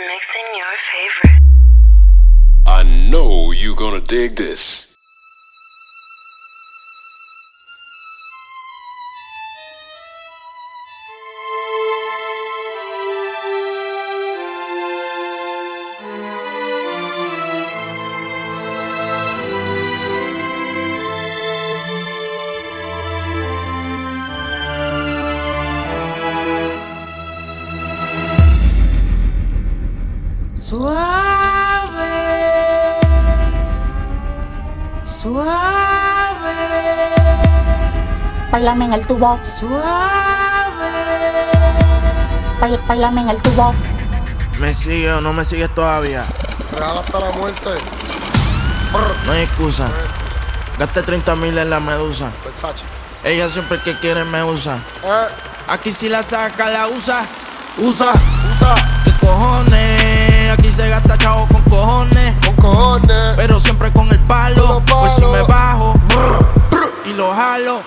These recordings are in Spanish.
mixing your favorite. I know you're gonna dig this. Bailame en el tubo. Suave. Bailame en el tubo. ¿Me sigue o no me sigues todavía? Regala hasta la muerte. No hay excusa. Gasté 30 mil en la medusa. Versace. Ella siempre que quiere me usa. Eh. Aquí si la saca, la usa. Usa. Usa. ¿Qué cojones? Aquí se gasta chavo con cojones. Con cojones. Pero siempre con el palo. Pues si me bajo y lo jalo.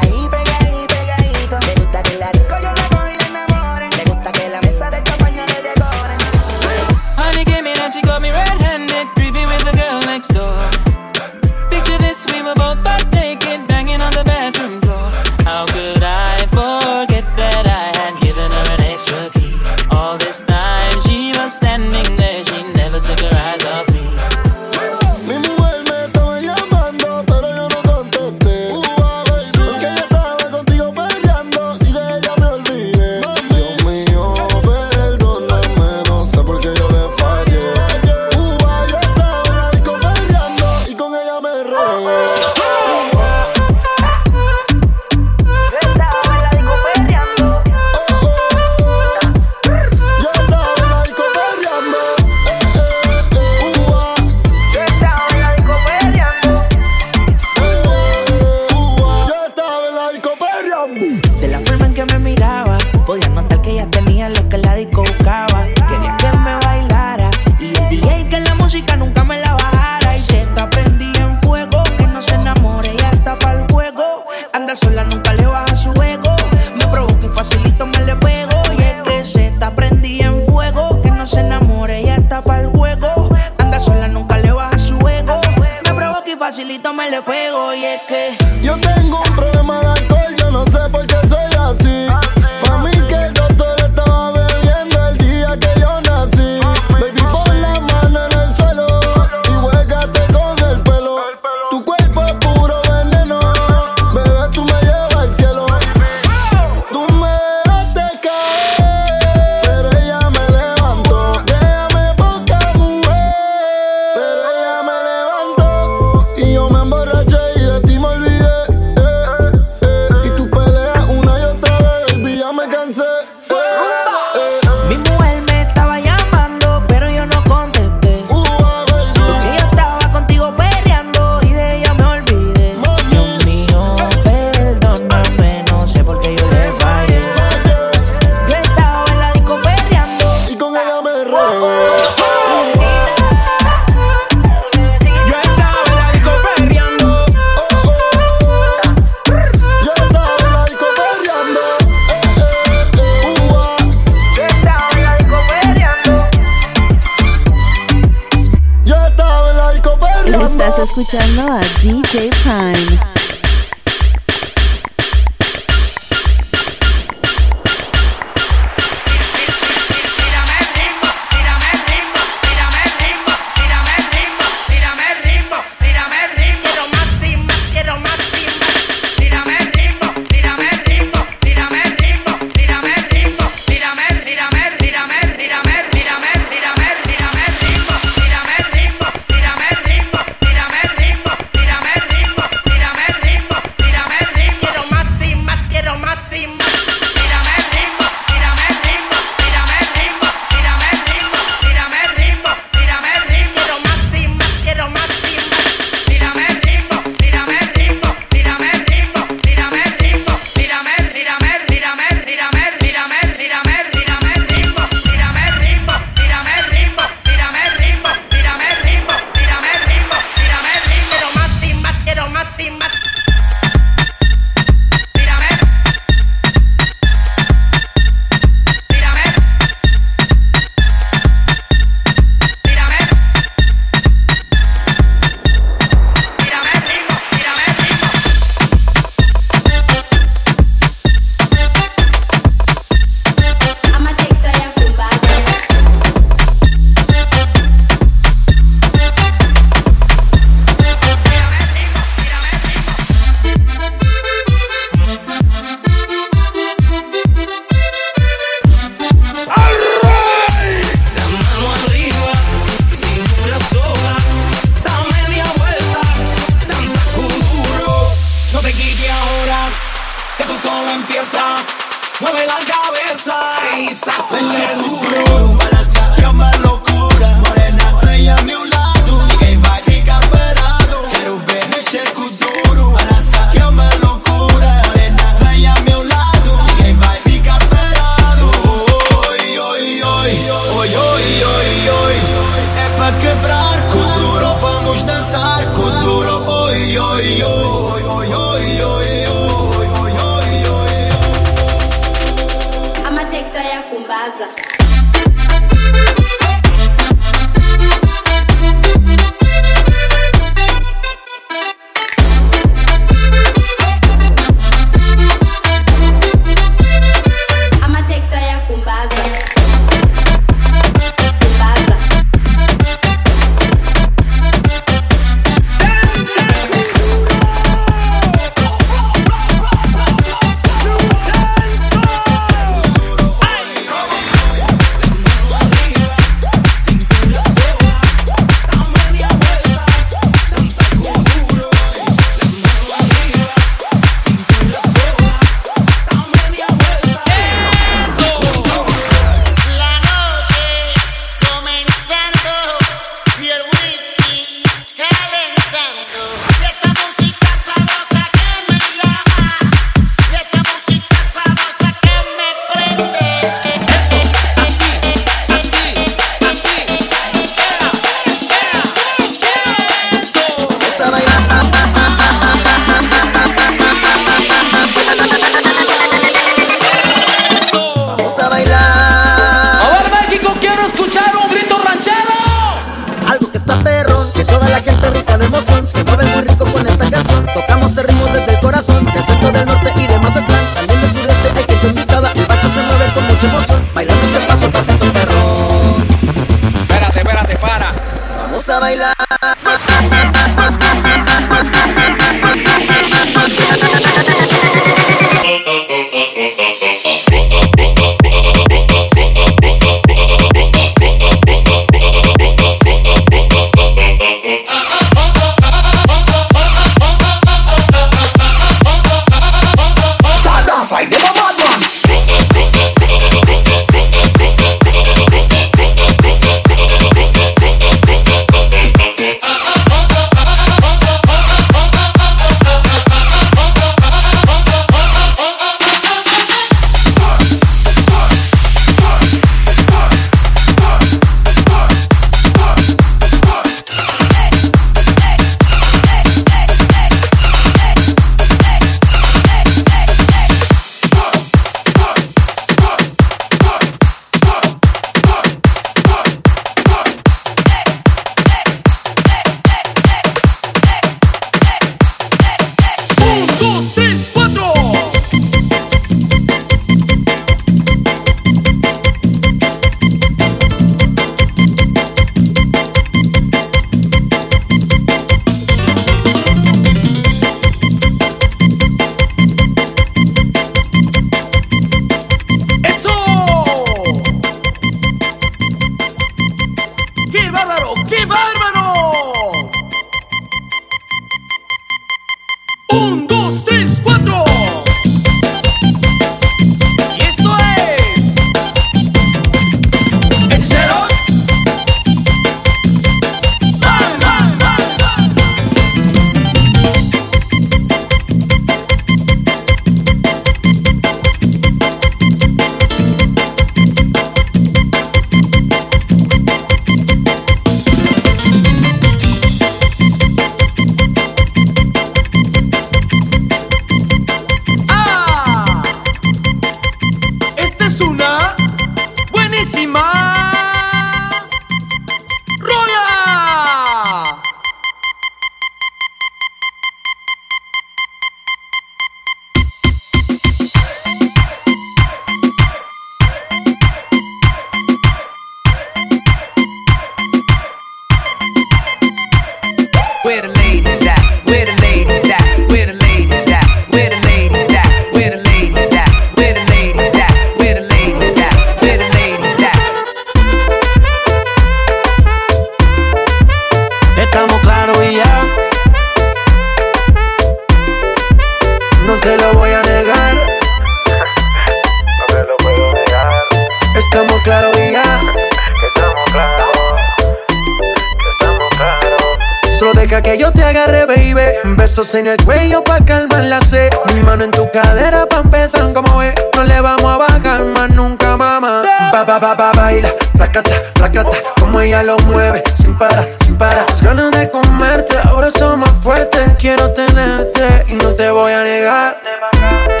quiero tenerte y no te voy a negar.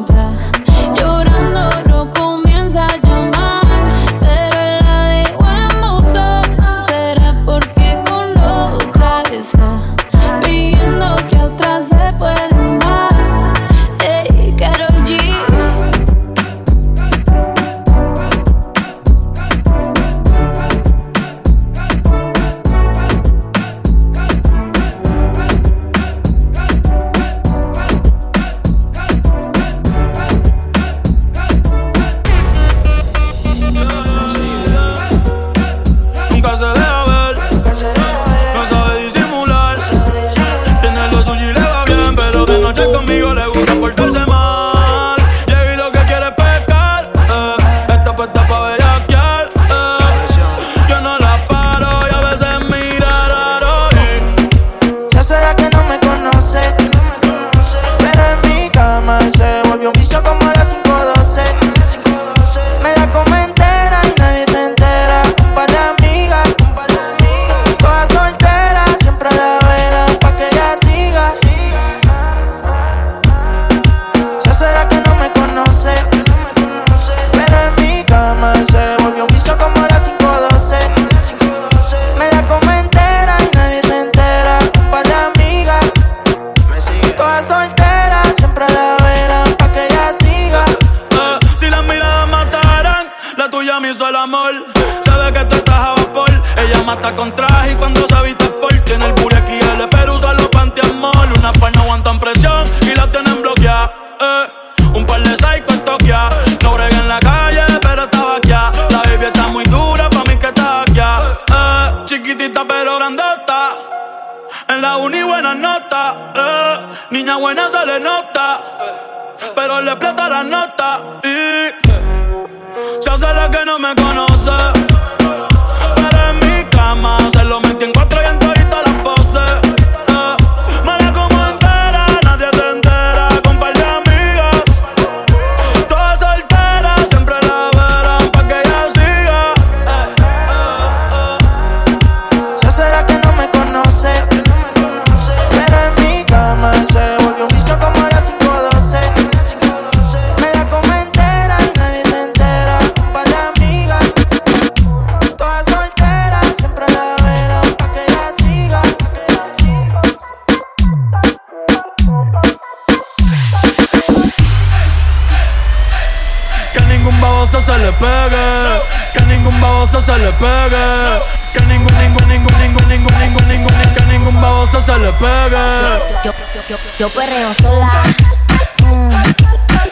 amor. Sabe que tú estás a vapor. Ella mata con baboso se le pegue. Que ningún baboso se le pegue. Que ningún, ningún, ningún, ningún, ningún, ningún, ningún, que ningún baboso se le pegue. Yo, yo, yo, yo perreo sola. Mm, ey.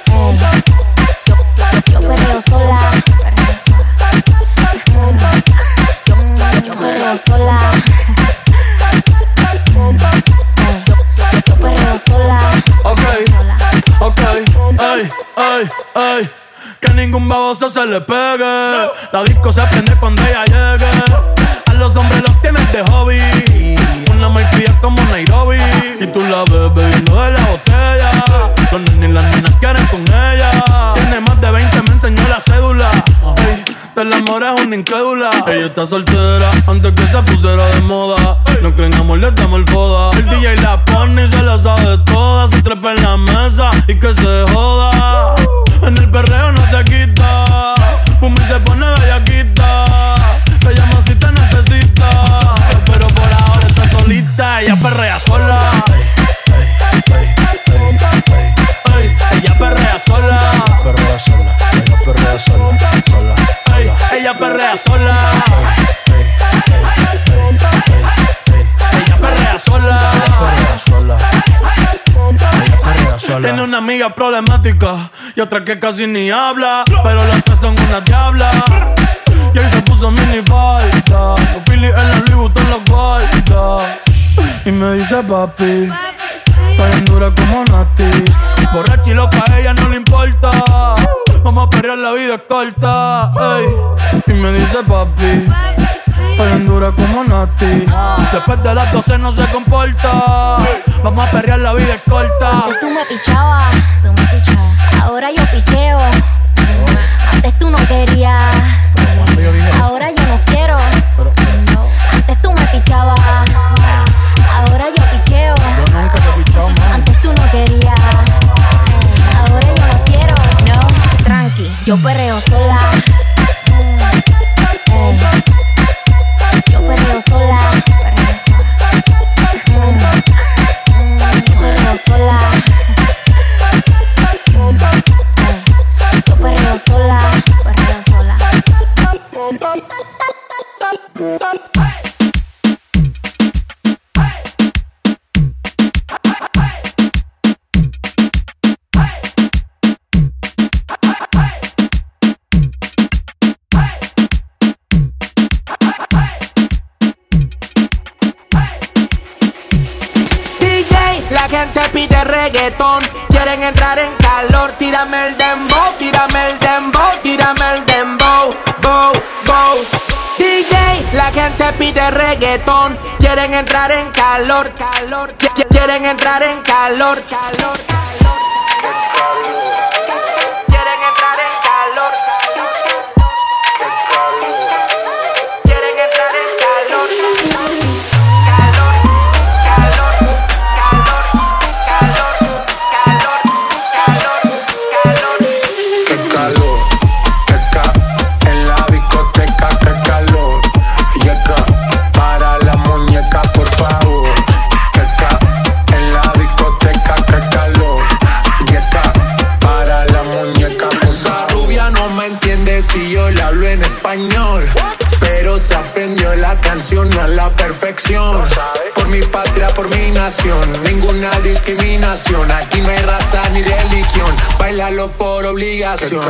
Yo, yo, yo perreo sola. Perreo sola. Mm, yo, yo, perreo sola. Ey, yo, yo, yo perreo sola. Ok, ok, ey, ey, ey. Que ningún baboso se le pegue. La disco se prende cuando ella llegue. A los hombres los tienes de hobby. Una marquilla como Nairobi. Y tú la ves bebiendo de la botella. Los nenes y las nenas quieren con ella. Tiene más de 20, me enseñó la cédula. Ey, del amor es una incrédula. Ella está soltera antes que se pusiera de moda. No creen amor, le damos el foda. El DJ la pone y se la sabe toda. Se trepa en la mesa y que se joda. En el perreo no se quita. Fuma y se pone Ella perrea sola. Ey, ella perrea sola. Perrea sola, ella perrea sola, sola, ella perrea sola. Ella perrea sola. perrea sola, ella perrea sola. Tiene una amiga problemática y otra que casi ni habla. Pero las tres son una diabla. Y ahí se puso mini falta. Los Phillies en la Louis Vuitton los guarda. Y me dice papi. Tan dura como Nati. Borracha y loca, a ella no le importa. Vamos a perrear, la vida corta. Y me dice papi. Tan dura como Nati. Después de las 12 no se comporta. Vamos a perrear, la vida corta. Antes tú me pichabas. Tú me pichabas. Ahora yo picheo. Antes tú no querías. Ahora yo no quiero. Antes tú me pichabas. Yo perreo sola. Quieren entrar en calor, calor, quieren entrar en calor, calor. calor. por obligación.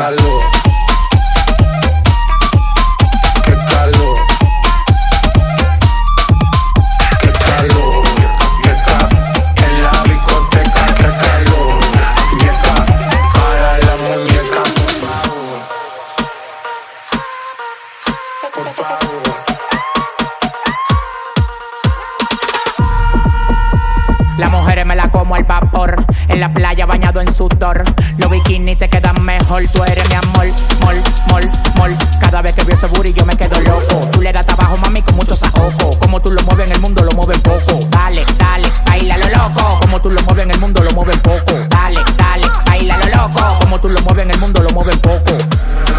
tú eres mi amor, mol, mol, mol. Cada vez que veo ese booty yo me quedo loco. Tú le das trabajo, mami, con mucho sajoco. Como tú lo mueves en el mundo, lo mueves poco. Dale, dale, baila lo loco. Como tú lo mueves en el mundo, lo mueves poco. Dale, dale, baila lo loco. Como tú lo mueves en el mundo, lo mueves poco.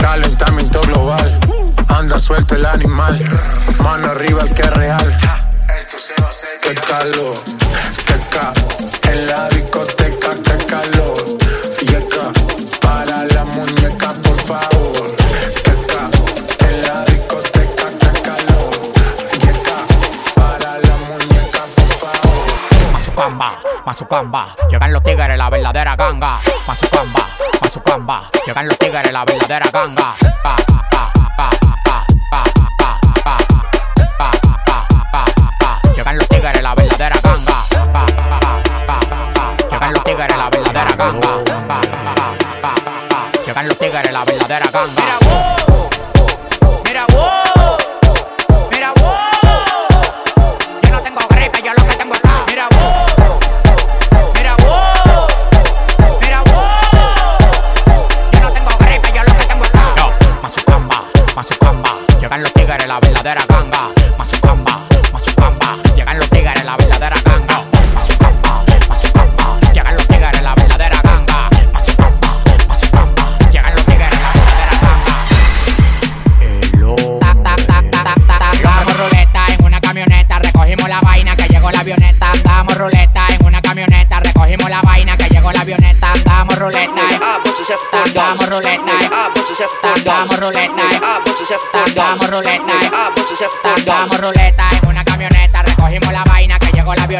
Calentamiento global, anda suelto el animal. camba. Llegan los tigres, la verdadera ganga. Pa' su camba, pa' su camba. Llegan los tigres, la verdadera ganga. ruleta, tangamos ruleta, tangamos ruleta, tangamos ruleta en una camioneta, recogimos la vaina que llegó la avioneta.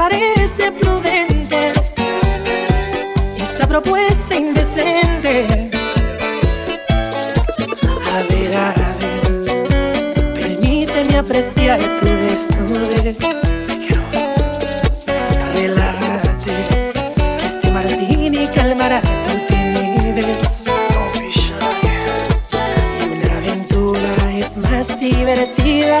parece prudente esta propuesta indecente. A ver, a ver, permíteme apreciar tu desnudez. Relájate, que este martini calmará tu timidez. Y una aventura es más divertida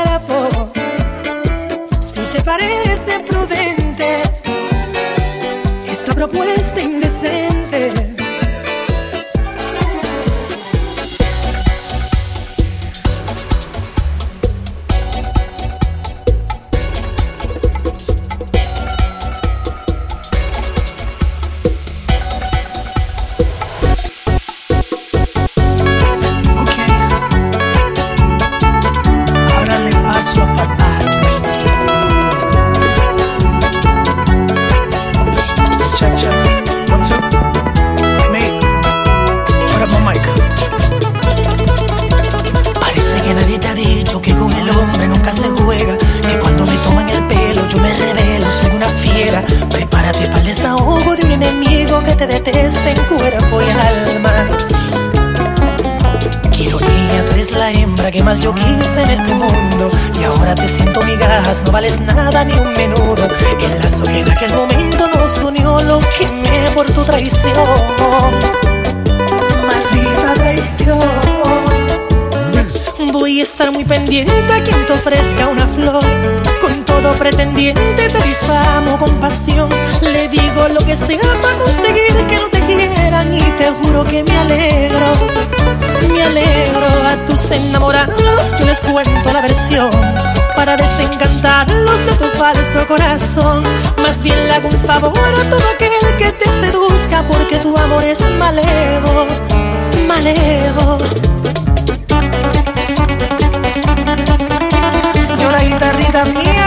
parece prudente esta propuesta indecente. Yo quise en este mundo. Y ahora te siento migajas, no vales nada ni un menudo. El lazo que en aquel momento nos unió lo quemé por tu traición. Maldita traición. Voy a estar muy pendiente a quien te ofrezca una flor. Con todo pretendiente te difamo con pasión. Le digo lo que sea para conseguir que no te quieran. Y te juro que me alegro. Me alegro a tus enamorados. Yo les cuento la versión. Para desencantarlos de tu falso corazón. Más bien le hago un favor a todo aquel que te seduzca. Porque tu amor es malevo. Malevo. Llora guitarrita mía.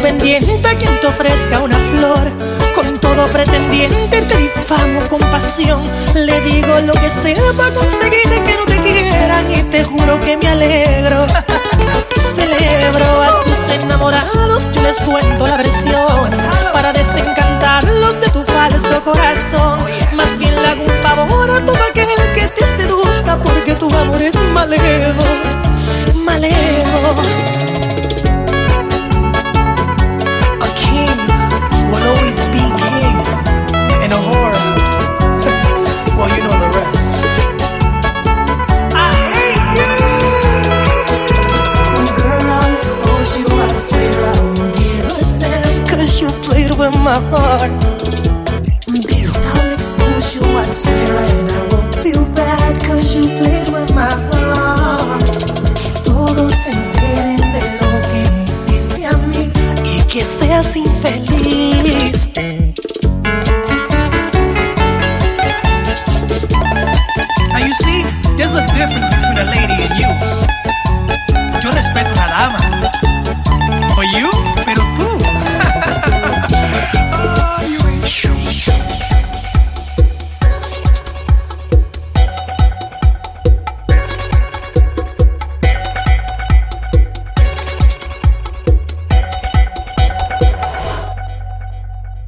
Pendiente a quien te ofrezca una flor. Con todo pretendiente te difamo con pasión. Le digo lo que sea para conseguir que no te quieran y te juro que me alegro. Celebro a tus enamorados, yo les cuento la versión para desencantarlos de tu falso corazón. Más bien le hago un favor a todo aquel que te seduzca porque tu amor es malevo.